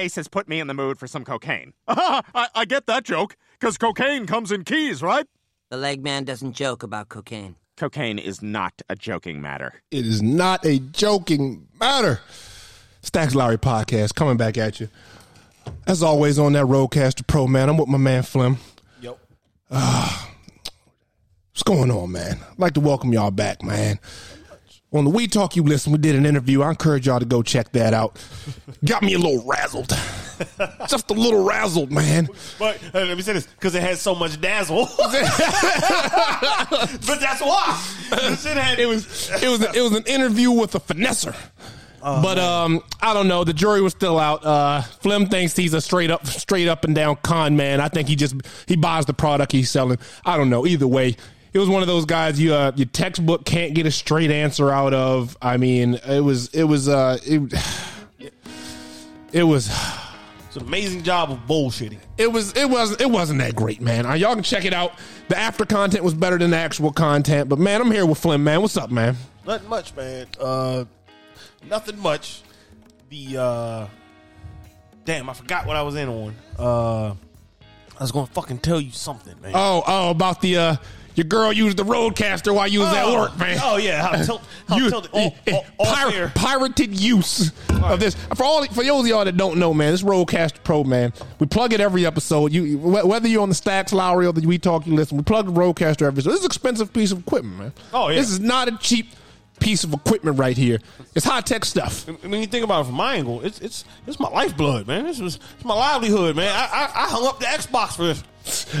case has put me in the mood for some cocaine. I, I get that joke, because cocaine comes in keys, right? The leg man doesn't joke about cocaine. Cocaine is not a joking matter. It is not a joking matter. Stacks Lowry podcast coming back at you. As always on that RODECaster Pro, man. I'm with my man Flim. Yep. Ah, what's going on, man? I'd like to welcome y'all back, man. On the We Talk You Listen, we did an interview. I encourage y'all to go check that out. Got me a little razzled. Just a little razzled, man. But uh, let me say this because it has so much dazzle. but that's why. Had, It was it was it was an interview with a finesser. but um, I don't know. The jury was still out. Uh, Flim thinks he's a straight up, straight up and down con man. I think he just he buys the product he's selling. I don't know. Either way, it was one of those guys you uh, your textbook can't get a straight answer out of. I mean, it was it was uh it, it was It's an amazing job of bullshitting. it was it was it wasn't that great, man. Uh, y'all can check it out. The after content was better than the actual content. But man, I'm here with Flynn, man. What's up, man? Nothing much, man. Uh, nothing much. The uh, damn, I forgot what I was in on. Uh, I was gonna fucking tell you something, man. Oh, oh, about the uh your girl used the RODECaster while you was at oh. work, man. Oh yeah, how tilt, how You- tilted, all, all, all pir- pirated use of this for all for those of y'all that don't know, man. This RODECaster Pro, man. We plug it every episode. You whether you're on the Stacks Lowry or the We Talk You Listen, we plug the RODECaster every. So this is an expensive piece of equipment, man. Oh, yeah. this is not a cheap piece of equipment right here. It's high tech stuff. when you think about it from my angle, it's it's it's my lifeblood, man. This was it's my livelihood, man. I, I I hung up the Xbox for this.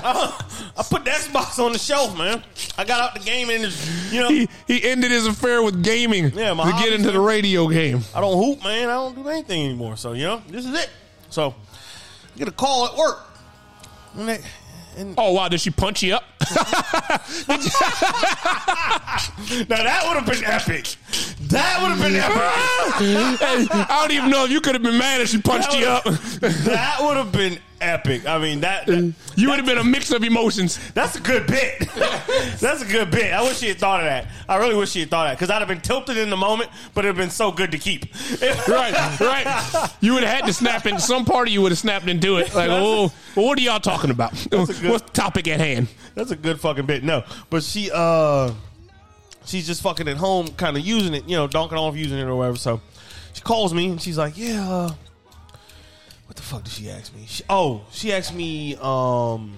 I put the Xbox on the shelf, man. I got out the game and you know he, he ended his affair with gaming Yeah, my to get into the radio game. I don't hoop, man. I don't do anything anymore. So you know this is it. So I get a call at work. And they, and Oh wow, did she punch you up? now that would have been epic. That would have been epic. Hey, I don't even know if you could have been mad if she punched you up. that would have been epic. I mean that, that You would have been a mix of emotions. That's a good bit. That's a good bit. I wish she had thought of that. I really wish she had thought of that because I'd have been tilted in the moment, but it'd been so good to keep. Right, right. You would have had to snap in. Some part of you would have snapped into it. Like, oh, well, what are y'all talking about? What's the topic at hand? That's a good fucking bit. No, but she, uh, she's just fucking at home, kind of using it, you know, donking off using it or whatever. So she calls me and she's like, "Yeah, uh, what the fuck did she ask me? She, oh, she asked me, um."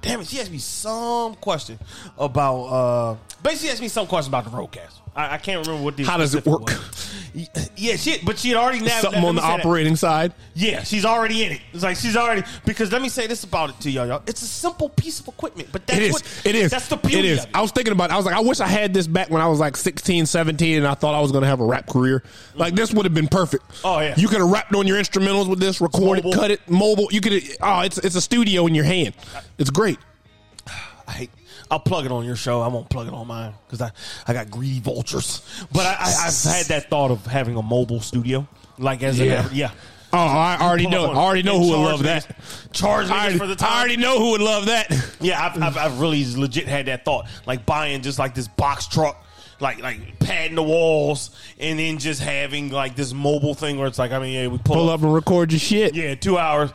Damn it! She asked me some question about. uh Basically, asked me some question about the roadcast. I, I can't remember what the How does it work? was. Yeah, shit. But she had already nav- Something on the say that. operating side. Yeah, she's already in it. It's like she's already because let me say this about it to y'all. y'all. It's a simple piece of equipment, but that's It is. what It is. That's the beauty It is. of it. I was thinking about. It. I was like, I wish I had this back when I was like 16, 17, and I thought I was going to have a rap career. Like this would have been perfect. Oh, yeah. You could have rapped on your instrumentals with this, recorded, mobile. cut it, mobile. You could. Oh, it's it's a studio in your hand. It's great. I hate. I'll plug it on your show. I won't plug it on mine because I, I got greedy vultures. But I, I, I've had that thought of having a mobile studio, like as Yeah. an yeah. Oh, I already know. I already know who would love that. Charge already, for the time. I already know who would love that. Yeah, I've, I've, I've really legit had that thought, like buying just like this box truck, like like padding the walls, and then just having like this mobile thing where it's like, I mean, yeah, we pull, Pull up and record your shit. yeah, two hours.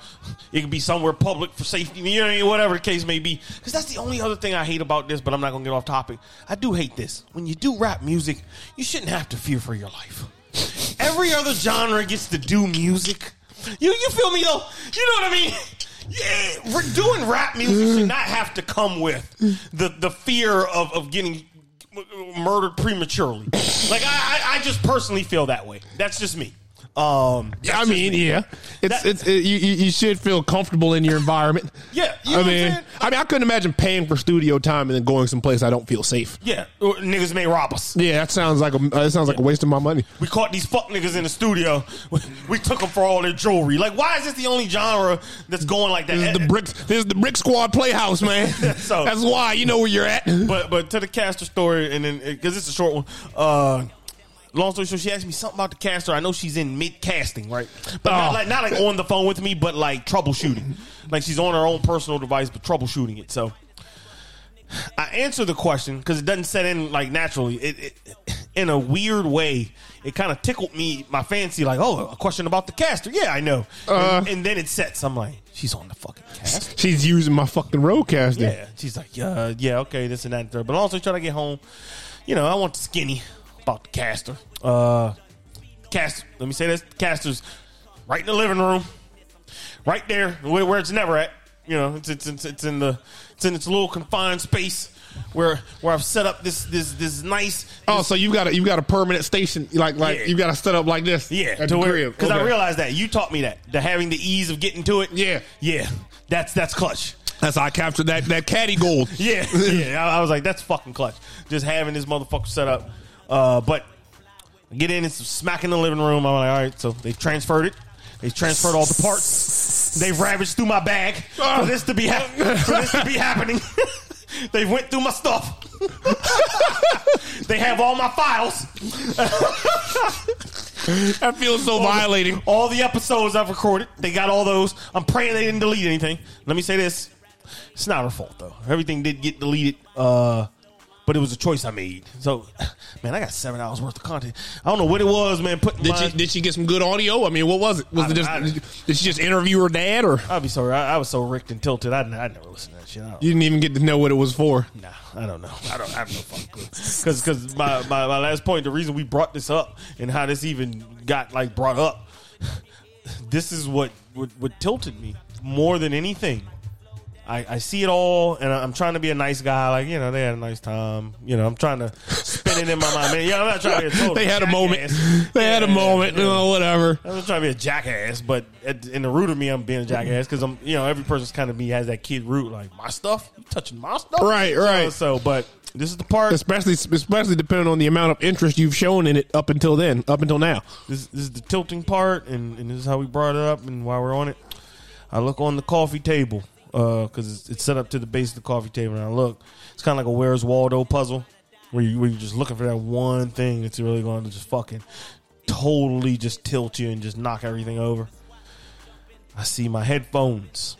It could be somewhere public for safety, you know, whatever the case may be. Because that's the only other thing I hate about this. But I'm not gonna get off topic. I do hate this. When you do rap music, you shouldn't have to fear for your life. Every other genre gets to do music. You you feel me though? You know what I mean? Yeah, we're doing rap music should not have to come with the the fear of of getting murdered prematurely. Like I, I, I just personally feel that way. That's just me. Um, I mean, yeah, it's That- it's it, you you should feel comfortable in your environment. Yeah, you know I mean, saying? I mean, I couldn't imagine paying for studio time and then going someplace I don't feel safe. yeah, or niggas may rob us. Yeah, that sounds like a that sounds like a waste of my money. We caught these fuck niggas in the studio. We took them for all their jewelry. Like, why is this the only genre that's going like that? This is the bricks. This is the Brick Squad Playhouse, man. So- That's why you know where you're at. but but to the caster story, and then because it's a short one. Uh, long story short, she asked me something about the caster. I know she's in mid casting, right? But not Oh. like not like on the phone with me, but like troubleshooting. Like she's on her own personal device, but troubleshooting it. So I answer the question because it doesn't set in like naturally. It, it in a weird way. it kind of tickled me, my fancy, like, oh, a question about the caster. Yeah, I know. Uh. and, and then it sets. I'm like, she's on the fucking cast. She's using my fucking RODECaster. Yeah, she's like, yeah, yeah, okay, this and that. And third. But also trying to get home. You know, I want the skinny about the caster. Uh, cast. Let me say this: caster's right in the living room, right there where, where it's never at. You know, it's, it's it's it's in the it's in its little confined space where where I've set up this this this nice. Oh, so you got a you got a permanent station like like Yeah. you got to set up like this. Yeah, at to the where because I realized that you taught me that the having the ease of getting to it. Yeah. yeah, that's that's clutch. that's how I captured that that caddy gold. Yeah, yeah. I, I was like, that's fucking clutch. Just having this motherfucker set up. Uh, but get in, it's smack in the living room. I'm like, all right. So they've transferred it. They've transferred all the parts. They've ravaged through my bag for this to be hap- for this to be happening. they went through my stuff. they have all my files, That feels so violating. all the episodes I've recorded. They got all those. I'm praying they didn't delete anything. Let me say this: it's not her fault though. Everything did get deleted. Uh, but it was a choice I made. So, man, I got seven hours worth of content. I don't know what it was, man. Putting Did my, she did she get some good audio? I mean, what was it? Was I- it just I- did she just interview her dad or I'll be sorry. I, I was so ricked and tilted. I, I never listened to that shit. You didn't even get to know what it was for? Nah, I don't know. I don't I have no fucking clue. Because because my, my, my last point, the reason we brought this up and how this even got like brought up, this is what what, what tilted me more than anything. I, I see it all, and I'm trying to be a nice guy. Like you know, they had a nice time. You know, I'm trying to spin it in my mind. Man, yeah, I'm not trying to be a total They had a moment. jackass. They had a Yeah, moment. yeah. You know, whatever. I'm not trying to be a jackass, but at, in the root of me, I'm being a jackass because I'm, you know, every person's kind of me has that kid root, like my stuff, you touching my stuff, Right, right. So, so, but this is the part. Especially especially depending on the amount of interest you've shown in it up until then, up until now. This, this is the tilting part, and, and this is how we brought it up, and while we're on it, I look on the coffee table Uh, because it's, it's set up to the base of the coffee table, and I look. It's kind of like a Where's Waldo puzzle, where you where you're just looking for that one thing that's really going to just fucking totally just tilt you and just knock everything over. I see my headphones,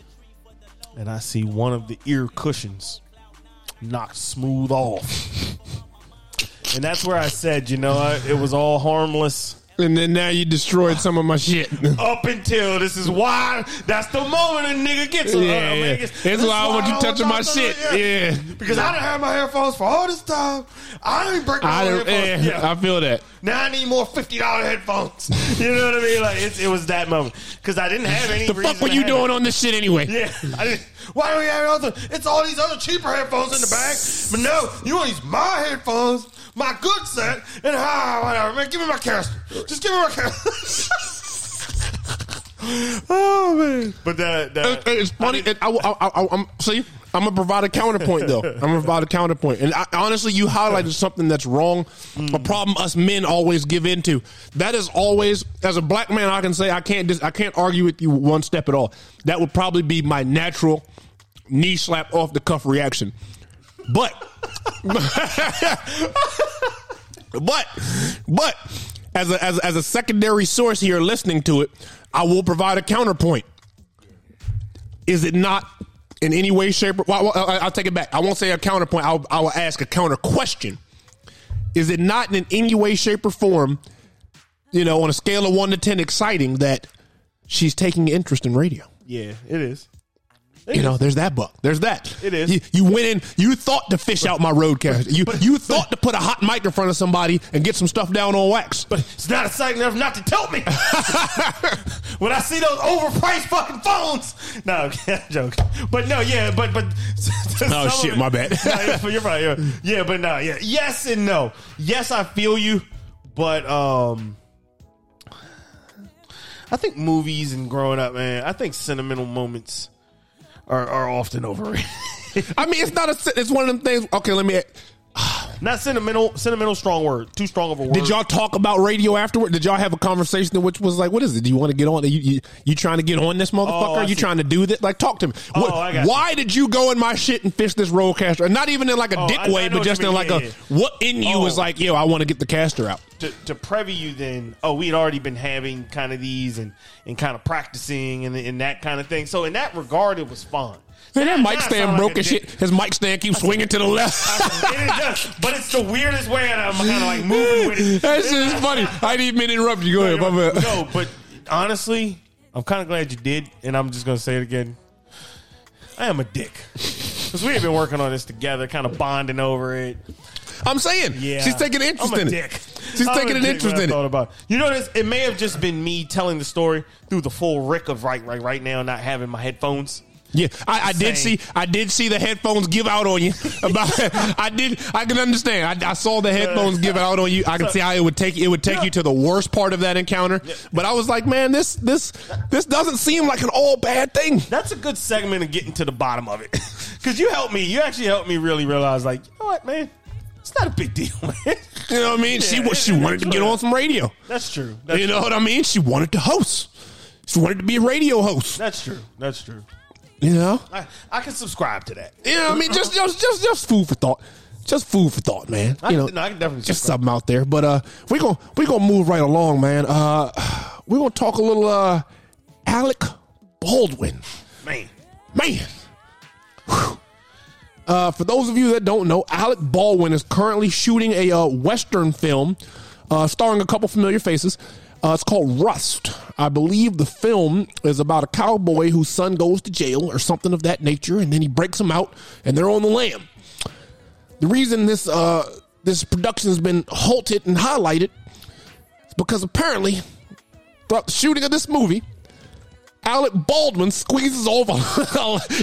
and I see one of the ear cushions knocked smooth off. And that's where I said, you know, what? it was all harmless And then now you destroyed some of my shit. up until this is why that's the moment a nigga gets Yeah, yeah. man, That's it's- why I want you touching my shit. to Yeah. because I done had my headphones for all this time. I ain't breaking I, my don't- headphones. yeah, Yeah. I feel that. Now I need more fifty dollar headphones. You know what I mean? Like it, it was that moment because I didn't have any. The fuck were to you doing it. on this shit anyway? Yeah, I didn't. Why do we have other? It's all these other cheaper headphones in the bag. But no, you want these my headphones, my good set, and ah, whatever. Man, give me my caster. Just give me a caster. oh man! But that, that It- it's funny. It, I, I, I, I'm see. I'm gonna provide a counterpoint though. I'm gonna provide a counterpoint, and I, honestly, you highlighted something that's wrong. Hmm. A problem us men always give into. That is always, as a black man, I can say I can't. Dis, I can't argue with you one step at all. That would probably be my natural knee slap off the cuff reaction. But, but, but, as a, as as a secondary source here, listening to it, I will provide a counterpoint is it not in any way, shape, or well, I'll take it back. I won't say a counterpoint. I'll, I will ask a counter question. Is it not in any way, shape, or form, you know, on a scale of one to 10, exciting that she's taking interest in radio? yeah, it is. You know, there's that buck. There's that. It is. You, you went in. You thought to fish out my RODECaster. You you thought to put a hot mic in front of somebody and get some stuff down on wax. But it's not a exciting enough not to tell me. when I see those overpriced fucking phones. No, joke. But no, yeah, but but. of shit, it- my bad. No, you're, you're right. Yeah, yeah, but no, yeah, yes and no. Yes, I feel you, but um. I think movies and growing up, man. I think sentimental moments are, are often overrated. I mean, it's not a. It's one of them things. Okay, let me. Not sentimental. Sentimental, strong word. Too strong of a word. Did y'all talk about radio afterward? Did y'all have a conversation which was like, what is it? Do you want to get on? You, you, you trying to get on this oh, motherfucker? Oh, I you see. trying to do this? Like, talk to me. Oh, What- I got you. why did you go in my shit and fish this rollcaster? And not even in like a Oh, dick I- I way, know but just in like Yeah, a, what in you Oh. was like, yo, I want to get the caster out. to, to prevy you then, oh, we had already been having kind of these and, and kind of practicing and, and that kind of thing. So in that regard, it was fun. Man, that mic stand sound like broke and shit. His mic stand keeps swinging to the left. It does, but it's the weirdest way, and I'm kind of like moving with it. that shit is funny. I didn't even mean to interrupt you. Go ahead, my. No, but honestly, I'm kind of glad you did, and I'm just gonna say it again. I am a dick because we have been working on this together, kind of bonding over it. I'm saying, Yeah, she's taking an interest I'm a in dick. it. She's I'm taking an interest when I in thought it. About you know this. It may have just been me telling the story through the full Rick of right, right, right now, not having my headphones. Yeah, I, I did see. I did see the headphones give out on you. About, I did. I can understand. I, I saw the headphones give out on you. I can see how it would take. It would take you to the worst part of that encounter. But I was like, man, this this this doesn't seem like an all bad thing. That's a good segment of getting to the bottom of it because you helped me. You actually helped me really realize, like, you know what, man, it's not a big deal, man. You know what I mean? she Yeah, wa- she wanted to get on some radio. That's true. That's You know what I mean? She wanted to host. She wanted to be a radio host. That's true. That's true. You know? I, I can subscribe to that. You know I mean? Just just just just food for thought. Just food for thought, man. I, You know, no, I can definitely just subscribe. something out there. But uh, we gonna we gonna move right along, man. Uh, we're gonna talk a little uh, Alec Baldwin, Man, man. Whew. Uh, for those of you that don't know, Alec Baldwin is currently shooting a uh, western film uh, starring a couple familiar faces. Uh, it's called Rust. I believe the film is about a cowboy whose son goes to jail or something of that nature, and then he breaks him out, and they're on the lam. The reason this uh, this production has been halted and highlighted is because apparently throughout the shooting of this movie, Alec Baldwin squeezes. A,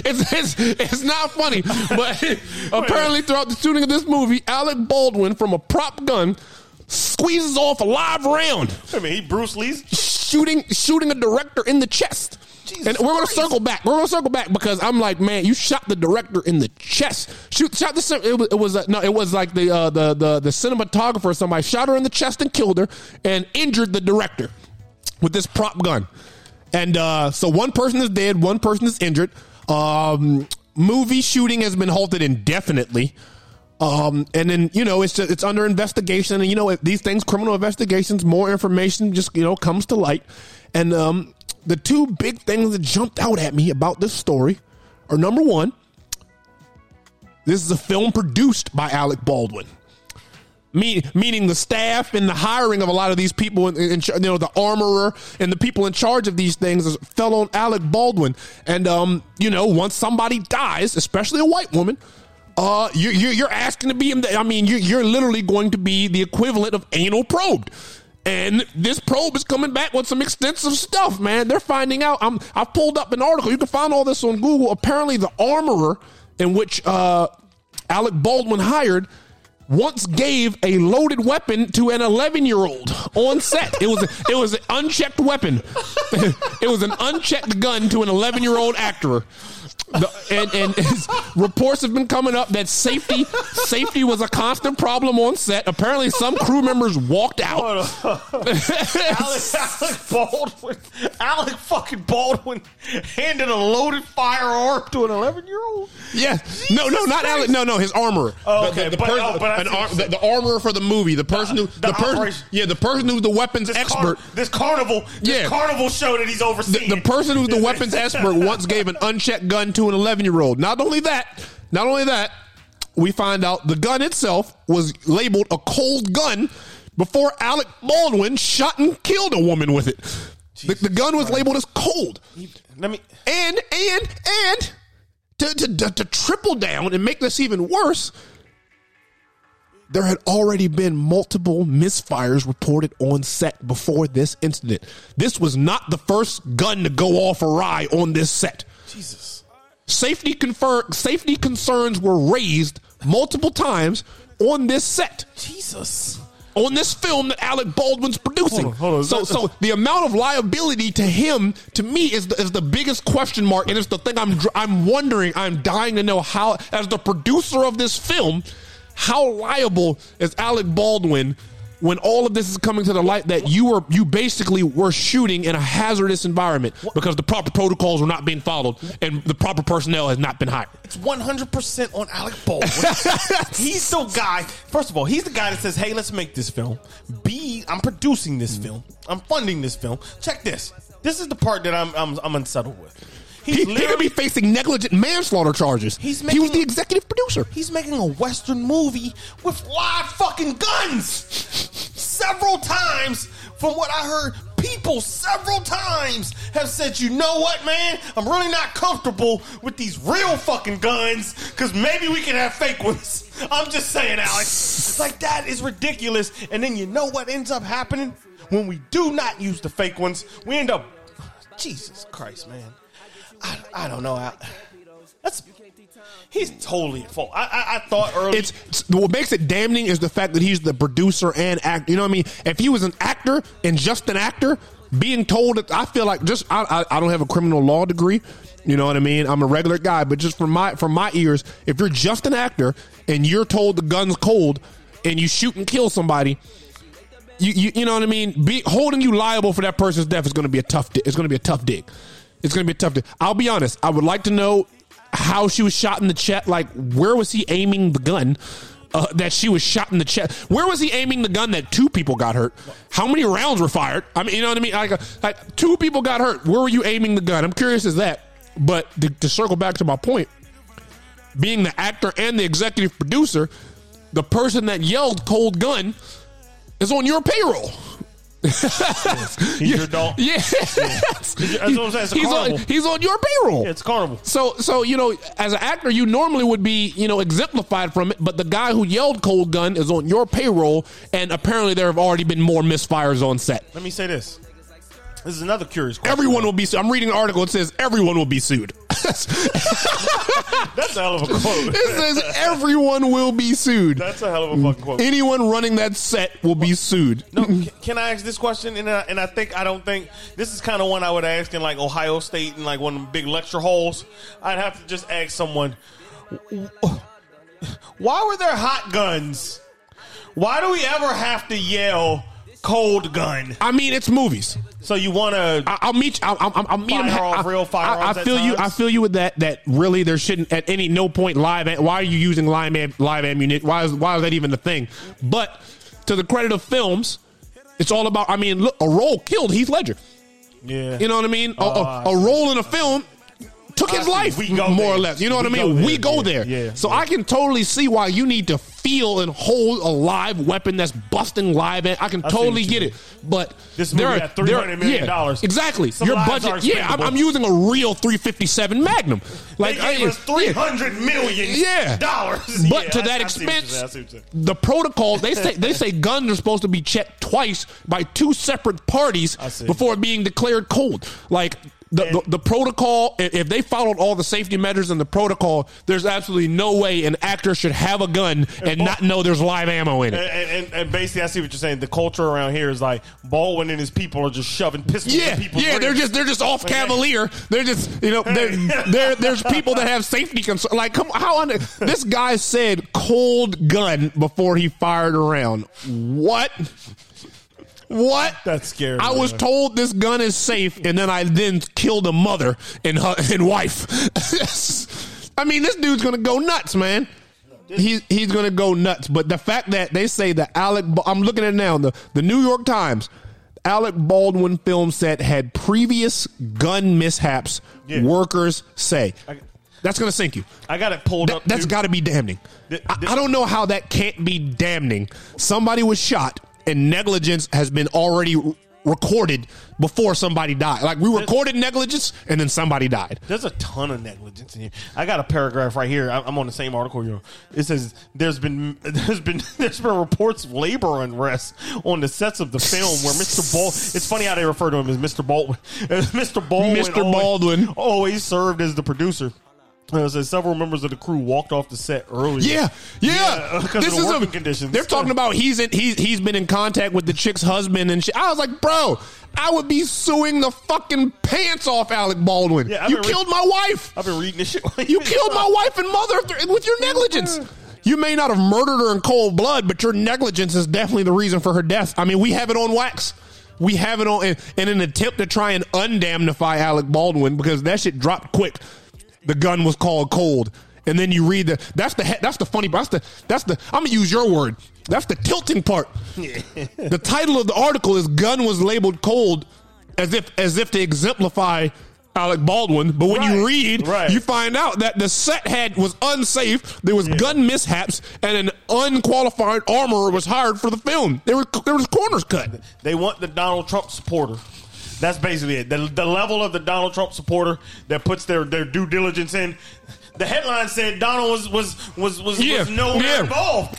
it's, it's it's not funny, but apparently throughout the shooting of this movie, Alec Baldwin from a prop gun squeezes off a live round, I mean, he Bruce Lee's. shooting shooting a director in the chest. Jesus and we're gonna Christ. circle back. We're gonna circle back because I'm like, man, you shot the director in the chest. Shoot, shot the. It was, it was uh, no, it was like the uh, the the the cinematographer. or Somebody shot her in the chest and killed her and injured the director with this prop gun. And uh, so one person is dead, one person is injured. Um, movie shooting has been halted indefinitely. Um, and then you know it's it's under investigation, and you know these things, criminal investigations, more information just you know comes to light. And um, the two big things that jumped out at me about this story are number one, this is a film produced by Alec Baldwin. Me, meaning the staff and the hiring of a lot of these people, in, you know, the armorer and the people in charge of these things fell on Alec Baldwin. And um, you know, once somebody dies, especially a white woman, uh, you're you're, you're asking to be. in the- I mean, you're, you're literally going to be the equivalent of anal probed. And this probe is coming back with some extensive stuff, man. They're finding out. I'm, I've pulled up an article. You can find all this on Google. Apparently, the armorer in which uh, Alec Baldwin hired once gave a loaded weapon to an 11 year old on set. It was a, it was an unchecked weapon. it was an unchecked gun to an 11 year old actor. The, and and reports have been coming up that safety safety was a constant problem on set. Apparently, some crew members walked out. Alec, Alec Baldwin, fucking Baldwin, handed a loaded firearm to an 11 year old. Yeah, no, no, not Alec. No, no, his armorer. Oh, The- okay, the, the, but- person- oh, but an ar- the, the armorer for the movie, the person who, the person, yeah, the person who's the weapons This, expert. car- this carnival, this Yeah. carnival show that he's overseeing. the person who's the weapons expert once gave an unchecked gun to an 11 year old. Not only that, not only that, we find out the gun itself was labeled a cold gun before Alec Baldwin shot and killed a woman with it. The, the gun was labeled as cold. Let me. And and and to, to, to, to triple down and make this even worse, there had already been multiple misfires reported on set before this incident. This was not the first gun to go off awry on this set. Jesus. Safety confer- safety concerns were raised multiple times on this set Jesus. On this film that Alec Baldwin's producing. Hold on, hold on. So, so the amount of liability to him, to me, is the, is the biggest question mark, and it's the thing I'm I'm wondering. I'm dying to know how, as the producer of this film, how liable is Alec Baldwin when all of this is coming to the light that you were you basically were shooting in a hazardous environment because the proper protocols were not being followed and the proper personnel has not been hired. It's 100% on Alec Baldwin. he's the guy, first of all, he's the guy that says, hey, let's make this film. B, I'm producing this film. I'm funding this film. Check this. This is the part that I'm I'm, I'm unsettled with. He, he could be facing negligent manslaughter charges. He's he was the executive producer. He's making a Western movie with live fucking guns. Several times, from what I heard, people several times have said, you know what, man? I'm really not comfortable with these real fucking guns because maybe we can have fake ones. I'm just saying, Alex. Like, that is ridiculous. And then you know what ends up happening? When we do not use the fake ones, we end up. Jesus Christ, man. I, I don't know. I, that's. He's totally at fault. I, I, I thought early. It's, it's- what makes it damning is the fact that he's the producer and actor. You know what I mean? If he was an actor and just an actor, being told that I feel like just I, I, I don't have a criminal law degree. You know what I mean? I'm a regular guy, but just from my from my ears, if you're just an actor and you're told the gun's cold and you shoot and kill somebody, you you, you know what I mean? Be, holding you liable for that person's death is going to be a tough. Di- it's going to be a tough dig. It's going to be tough dig. I'll be honest. I would like to know how she was shot in the chest. Like where was he aiming the gun? Uh, that she was shot in the chest. Where was he aiming the gun that two people got hurt? How many rounds were fired? I mean, you know what I mean? Like, like two people got hurt. Where were you aiming the gun? I'm curious as that. But to, to circle back to my point, being the actor and the executive producer, the person that yelled "cold gun" is on your payroll. He's your dog. Yeah, That's what I'm saying. He's carnival. on he's on your payroll. Yeah, it's carnival. So, so you know, as an actor, you normally would be, you know, exemplified from it. But the guy who yelled "cold gun" is on your payroll, and apparently there have already been more misfires on set. Let me say this. This is another curious question. Everyone will be. su- I'm reading an article. It says everyone will be sued. That's a hell of a quote. it says everyone will be sued. That's a hell of a fucking quote. Anyone running that set will be sued. No, can I ask this question? And I, and I think I don't think this is kind of one I would ask in like Ohio State and like one of the big lecture halls. I'd have to just ask someone, why were there hot guns? Why do we ever have to yell cold gun? I mean, it's movies. So you want to? I'll meet. I'll, I'll, I'll meet him. I- real firearms I, I at feel you. I feel you with that. That really there shouldn't at any no point live. Why are you using live live ammunition? Why is why is that even the thing? But to the credit of films, it's all about. I mean, look, a role killed Heath Ledger. Yeah, You know what I mean? A, Oh, a, I a role in a film took his life, We go more or less. You know what We I mean? go we go yeah, there. yeah, so yeah. I can totally see why you need to feel and hold a live weapon that's busting live. am- I can I totally get mean. it. But This there movie are- had $300 million yeah, dollars. Exactly. Some Your budget. Yeah, I'm. I'm using a real 357 Magnum. Like they I- gave us three yeah. hundred million Yeah. dollars. But Yeah, to that I see what you're expense. I see what you're saying. the protocol they say they say guns are supposed to be checked twice by two separate parties before being declared cold. Like the, the, the protocol, if they followed all the safety measures in the protocol, there's absolutely no way an actor should have a gun and not know there's live ammo in it. And, and, and basically, I see what you're saying. The culture around here is like Baldwin and his people are just shoving pistols. Yeah, yeah, they're just they're just off cavalier. They're just you know they're, they're, there's people that have safety concerns. Like, come how on this guy said cold gun before he fired around. What? What? That's scary, I was told this gun is safe, and then I then killed a mother and her and wife. I mean, this dude's gonna go nuts, man. He's he's gonna go nuts. But the fact that they say that Alec, I'm looking at it now. The the New York Times, Alec Baldwin film set had previous gun mishaps. Yeah. Workers say I- that's gonna sink you. I got it pulled That, up. that's got to be damning. Th- I, I don't know how that can't be damning. Somebody was shot, and negligence has been already recorded before somebody died. Like we recorded negligence, and then somebody died. There's a ton of negligence in here. I got a paragraph right here. I'm on the same article you're. It says there's been there's been there's been reports of labor unrest on the sets of the film where Mr. Bald. It's funny how they refer to him as Mr. Baldwin. Mr. Baldwin. Mr. always- Baldwin. always served as the producer. It says several members of the crew walked off the set earlier. Yeah, yeah. because of the working conditions. They're talking about he's in, he's he's been in contact with the chick's husband and shit. I was like, bro, I would be suing the fucking pants off Alec Baldwin. Yeah, I've you been re- killed my wife. I've been reading this shit. You killed my wife and mother th- with your negligence. You may not have murdered her in cold blood, but your negligence is definitely the reason for her death. I mean, we have it on wax. We have it on in, in an attempt to try and undamnify Alec Baldwin because that shit dropped quick. The gun was called cold, and then you read the that's the that's the funny that's the that's the I'm gonna use your word. That's the tilting part. the title of the article is "Gun was labeled cold," as if as if to exemplify Alec Baldwin. But when Right, you read, right. you find out that the set had was unsafe. There was gun mishaps, and an unqualified armorer was hired for the film. There was there was corners cut. They want the Donald Trump supporter. That's basically it. The, the level of the Donald Trump supporter that puts their, their due diligence in. The headline said Donald was was was was, Yeah, was nowhere yeah. involved.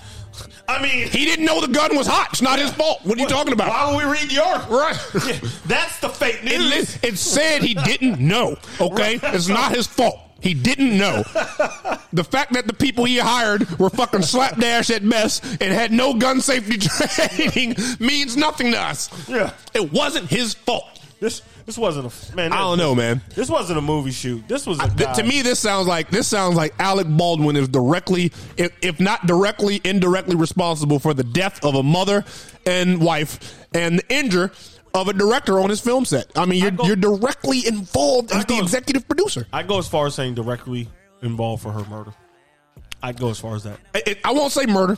I mean, He didn't know the gun was hot. It's not his fault. What are you talking about? Why would we read the article? Right. Yeah, that's the fake It, news. li- it said he didn't know. Okay, it's not his fault. He didn't know. The fact that the people he hired were fucking slapdash at best and had no gun safety training means nothing to us. Yeah. it wasn't his fault. This this wasn't a man. I don't know, man. This wasn't a movie shoot. This was a Th- to me, this sounds like this sounds like Alec Baldwin is directly, if, if not directly, indirectly responsible for the death of a mother and wife and the injury of a director on his film set. I mean, you're go- you're directly involved as I the executive producer. I go as far as saying directly involved for her murder. I'd go as far as that. I, I won't say murder.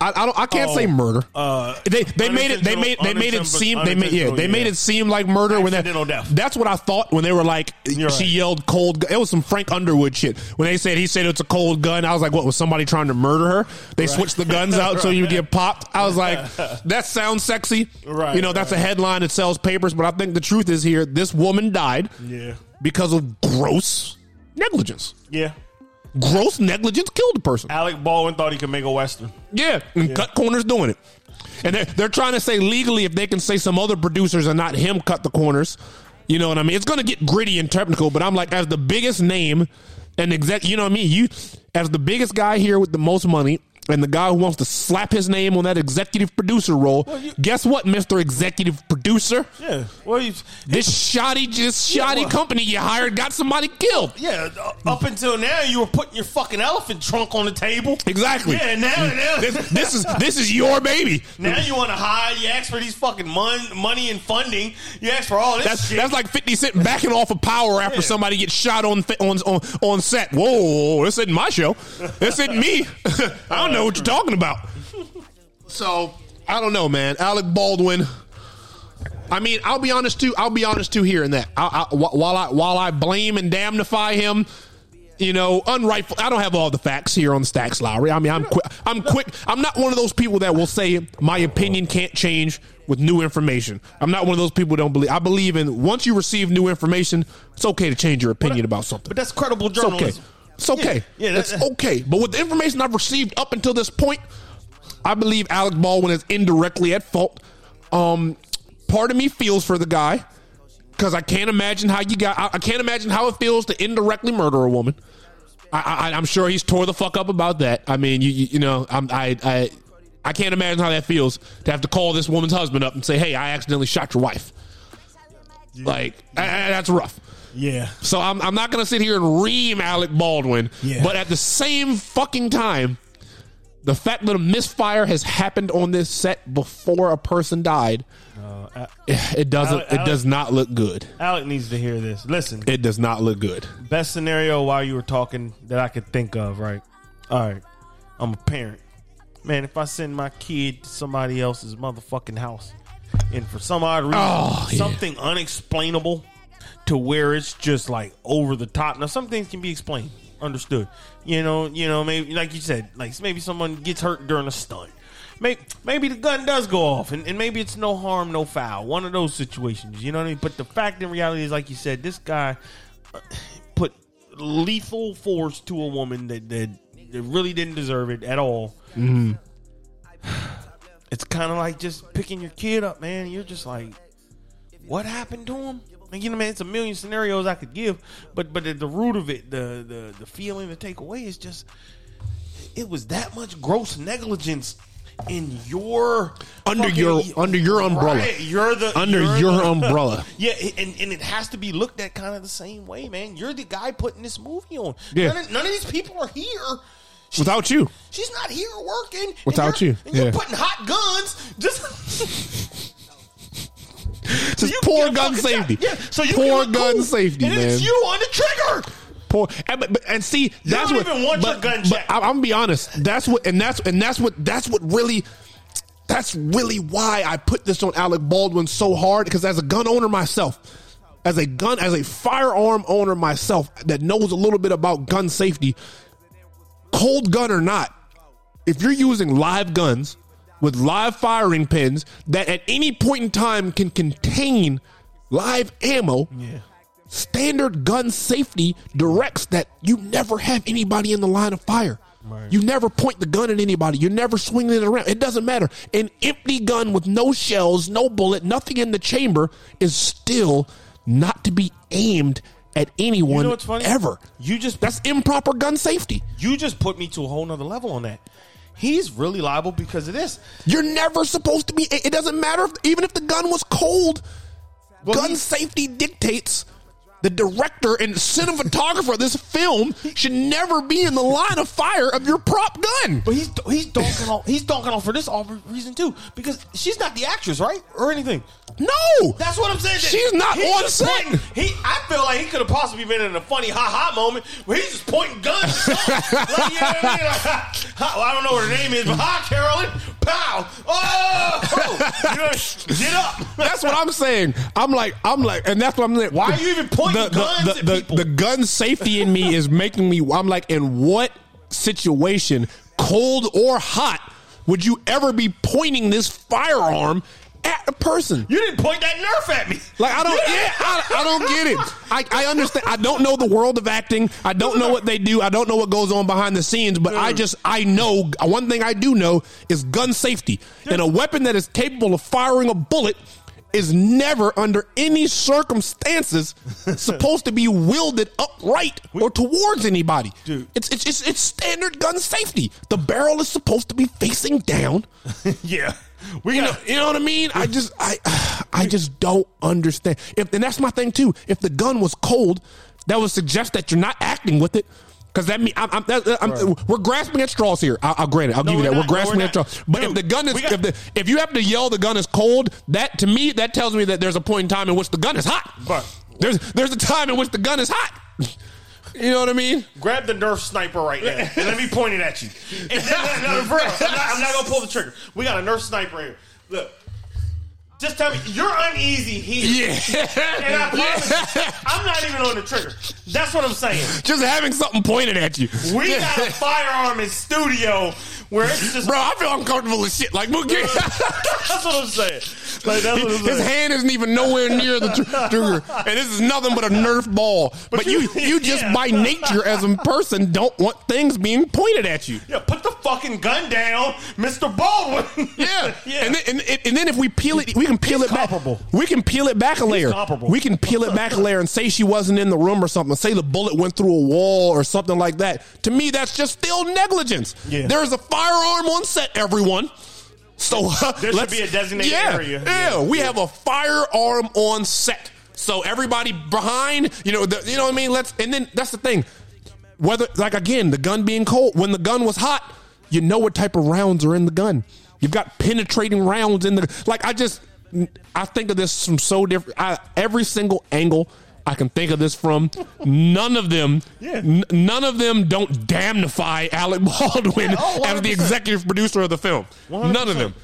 I, I don't. I can't Oh, say murder. uh, they they made it. They made they made it seem. They made yeah. They made it seem like murder when that. Death. That's what I thought when they were like You're she right. yelled cold. gu- It was some Frank Underwood shit. When they said he said it's a cold gun, I was like, what was somebody trying to murder her? They switched the guns out so you get popped. I was like, that sounds sexy. Right, You know, that's a headline that sells papers. But I think the truth is here: this woman died Yeah. because of gross negligence. Yeah. Gross negligence killed the person. Alec Baldwin thought he could make a western. Yeah, and cut corners doing it. And they're, they're trying to say legally if they can say some other producers and not him cut the corners. You know what I mean? It's going to get gritty and technical, but I'm like, as the biggest name and exec, you know what I mean? You, as the biggest guy here with the most money and the guy who wants to slap his name on that executive producer role, you- guess what, Mr. Executive Producer? Yeah. Well, you, This shoddy, just shoddy well- company you hired got somebody killed. yeah. uh, Up until now, you were putting your fucking elephant trunk on the table. Exactly. Yeah. Now, now, This, this is this is your baby. now you want to hide. You ask for these fucking mon- money and funding. You ask for all this That's shit. that's like Fifty Cent backing off of power after Yeah. somebody gets shot on on on, on set. Whoa, this isn't my show. This isn't me. I don't know what you're talking about. So I don't know, man. Alec Baldwin. I mean, I'll be honest too. I'll be honest too here and that. I, I, while I while I blame and damnify him, you know, unrightful. I don't have all the facts here on Stacks Lowry. I mean, I'm quick. I'm quick. I'm not one of those people that will say my opinion can't change with new information. I'm not one of those people who don't believe. I believe in once you receive new information, it's okay to change your opinion about something. but that's credible It's okay. It's okay. Yeah, yeah, that- it's okay. But with the information I've received up until this point, I believe Alec Baldwin is indirectly at fault. Um, part of me feels for the guy because I can't imagine how you got. I, I can't imagine how it feels to indirectly murder a woman. I, I, I'm sure he's tore the fuck up about that. I mean, you you, you know, I'm, I I I can't imagine how that feels to have to call this woman's husband up and say, "Hey, I accidentally shot your wife." Like I- I- that's rough. Yeah. So I'm, I'm not going to sit here and ream Alec Baldwin. Yeah. But at the same fucking time, the fact that a misfire has happened on this set before a person died, uh, it doesn't. Alec- it does not look good. Alec needs to hear this. Listen, It does not look good. best scenario while you were talking that I could think of, right? All right. I'm a parent. Man, if I send my kid to somebody else's motherfucking house and for some odd reason, Oh, yeah. something unexplainable to where it's just like over the top. Now, some things can be explained, understood. You know, you know, maybe like you said, like maybe someone gets hurt during a stunt. Maybe, maybe the gun does go off, and, and maybe it's no harm, no foul. One of those situations, you know what I mean? But the fact in reality is, like you said, this guy uh, put lethal force to a woman that, that, that really didn't deserve it at all. It's kind of like just picking your kid up, man. You're just like, what happened to him? You know, man, it's a million scenarios I could give, but but at the root of it, the the the feeling to take away is just it was that much gross negligence in your Under fucking- your- under your umbrella. Right, You're the Under you're your the- umbrella. Yeah, and, and it has to be looked at kind of the same way, man. You're the guy putting this movie on. Yeah. None of, none of these people are here. Without you. She's not here working. Without you're- you, And you're yeah. putting hot guns. Just Just you poor gun safety. Yeah, so you poor gun cool. safety, and man. it's you on the trigger. poor. And, but, and see, that's don't what. even want your but, but. I, I'm gonna be honest. That's what, and that's and that's what that's what really. That's really why I put this on Alec Baldwin so hard because as a gun owner myself, as a gun as a firearm owner myself that knows a little bit about gun safety, cold gun or not, if you're using live guns with live firing pins that at any point in time can contain live ammo, standard gun safety directs that you never have anybody in the line of fire. You never point the gun at anybody. You never swing it around. It doesn't matter. An empty gun with no shells, no bullet, nothing in the chamber is still not to be aimed at anyone You know ever. You just That's improper gun safety. you just put me to a whole nother level on that. He's really liable because of this. You're never supposed to be. It doesn't matter if, even if the gun was cold. Well, gun safety dictates the director and cinematographer of this film should never be in the line of fire of your prop gun. But he's he's donking off he's donking off for this reason too because she's not the actress, right, or anything. No, That's what I'm saying. She's not He's on set. pointing- he, I feel like he could have possibly been in a funny ha ha moment where he's just pointing guns. like, you know what I mean? Like, ha, ha, well, I don't know what her name is, but hi, Carolyn. Pow. Oh, get up. That's what I'm saying. I'm like, I'm like, and that's what I'm like. Why are you even pointing the, guns the, at the, people? the gun safety in me is making me. I'm like, in what situation, cold or hot, would you ever be pointing this firearm at a person? You didn't point that nerf at me. Like I don't, yeah, I, I don't get it. I, I understand. I don't know the world of acting. I don't know what they do. I don't know what goes on behind the scenes. But I mm. just, I know one thing I do know is gun safety. And a weapon that is capable of firing a bullet is never, under any circumstances, supposed to be wielded upright or towards anybody. Dude. It's, it's it's it's standard gun safety. The barrel is supposed to be facing down. Yeah. We You know, you know what I mean? I just, I, I just don't understand. If, and that's my thing too. If the gun was cold, that would suggest that you're not acting with it. Because that mean I'm, I'm, that, I'm we're grasping at straws here. I'll, I'll grant it. I'll No, give you that. We're. No, grasping we're at straws. But if the gun is, got- if the, if you have to yell the gun is cold, that to me that tells me that there's a point in time in which the gun is hot. But- there's there's a time in which the gun is hot. You know what I mean? grab the Nerf sniper right now and let me point it at you. And no, no, real, I'm, not, I'm not gonna pull the trigger. We got a Nerf sniper here. Look, just tell me you're uneasy here. And I promise you, I'm not even on the trigger. That's what I'm saying. Just having something pointed at you. We got a firearm in studio where it's just Bro, I feel uncomfortable as shit. Like, Mookie. That's what I'm saying. Like that's what I'm His hand isn't even nowhere near the tr- trigger, and this is nothing but a Nerf ball. But, you, you- you just yeah. by nature as a person don't want things being pointed at you. Yeah, put the fucking gun down, Mr. Baldwin. Yeah, yeah. And, then, and, and then if we peel it, we can peel He's it back. We can peel it back a layer. We can peel it back a layer and say she wasn't in the room or something. Say the bullet went through a wall or something like that. To me, that's just still negligence. Yeah. There's a firearm on set, everyone. So uh, There should be a designated yeah, area. Yeah, we have a firearm on set. So everybody behind, you know, the, you know what I mean. Let's and then that's the thing. Whether like again, the gun being cold, when the gun was hot, you know what type of rounds are in the gun. You've got penetrating rounds in the like. I just I think of this from so different. I, every single angle I can think of this from. None of them, Yeah. n- none of them don't damnify Alec Baldwin Yeah, oh, as the executive producer of the film. None of them.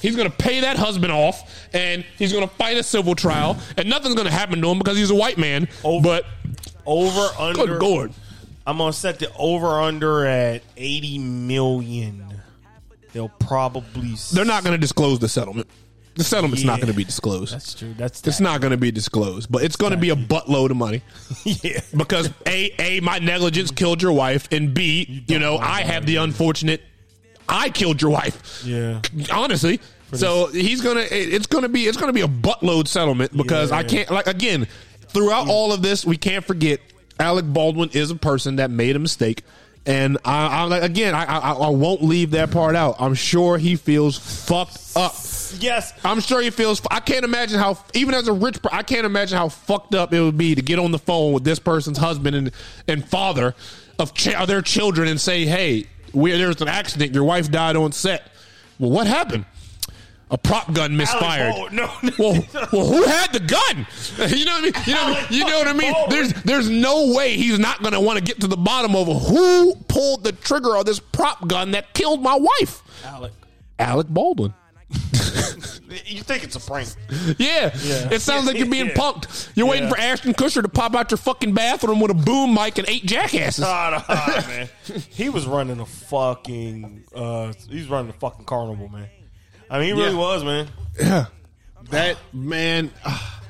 He's going to pay that husband off, and he's going to fight a civil trial, and nothing's going to happen to him because he's a white man. Over- but Over under. good lord, I'm gonna set the over under at 80 million. They'll probably. they're not going to disclose the settlement. The settlement's not Yeah. going to be disclosed. That's true. That's It's not going to be disclosed, but it's going to be a buttload of money yeah. because a a my negligence killed your wife, and b you know I have the unfortunate I killed your wife. Yeah. honestly. So he's gonna. it- It's gonna be. It's gonna be a buttload settlement because I Yeah. can't. Like again, throughout all of this, we can't forget Alec Baldwin is a person that made a mistake, and I, I like again. I, I I won't leave that part out. I'm sure he feels fucked up. Yes. I'm sure he feels. I can't imagine how, even as a rich, I can't imagine how fucked up it would be to get on the phone with this person's husband and and father of, ch- their children and say, "Hey, we, there's an accident. Your wife died on set. Well, what happened? a prop gun misfired. Oh, Alec Baldwin. No, Well, well, who had the gun? You know what I mean? You know, what I mean? you know what I mean? There's oh. there's no way he's not going to want to get to the bottom of who pulled the trigger on this prop gun that killed my wife. Alec. Alec Baldwin. You think it's a prank? Yeah. It sounds like you're being Yeah. punked. You're waiting for Ashton Kutcher to pop out your fucking bathroom with a boom mic and eight jackasses. Nah, nah, man. He was running a fucking. Uh, he's running a fucking carnival, man. I mean, he really Yeah. was, man. Yeah. That man, ah.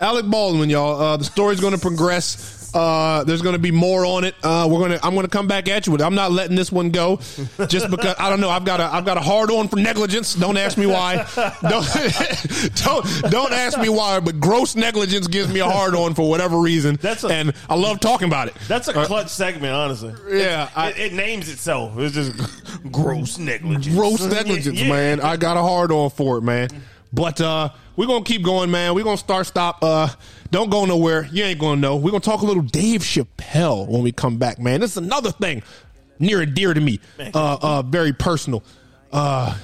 Alec Baldwin, y'all. Uh, the story's going to progress. Uh, there's going to be more on it. Uh, we're gonna. I'm going to come back at you with. it. I'm not letting this one go, just because I don't know. I've got a. I've got a hard on for negligence. Don't ask me why. Don't don't don't ask me why. But gross negligence gives me a hard on for whatever reason. That's a- and I love talking about it. That's a clutch segment, honestly. Yeah, I- it, it names itself. It's just gross negligence. gross negligence, Yeah. man. I got a hard on for it, man. But uh we're gonna keep going, man. We're gonna start stop. Uh don't go nowhere. You ain't gonna know. We're gonna talk a little Dave Chappelle when we come back, man. This is another thing near and dear to me. Uh uh very personal. Uh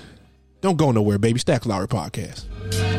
don't go nowhere, baby. Stack Lowry Podcast.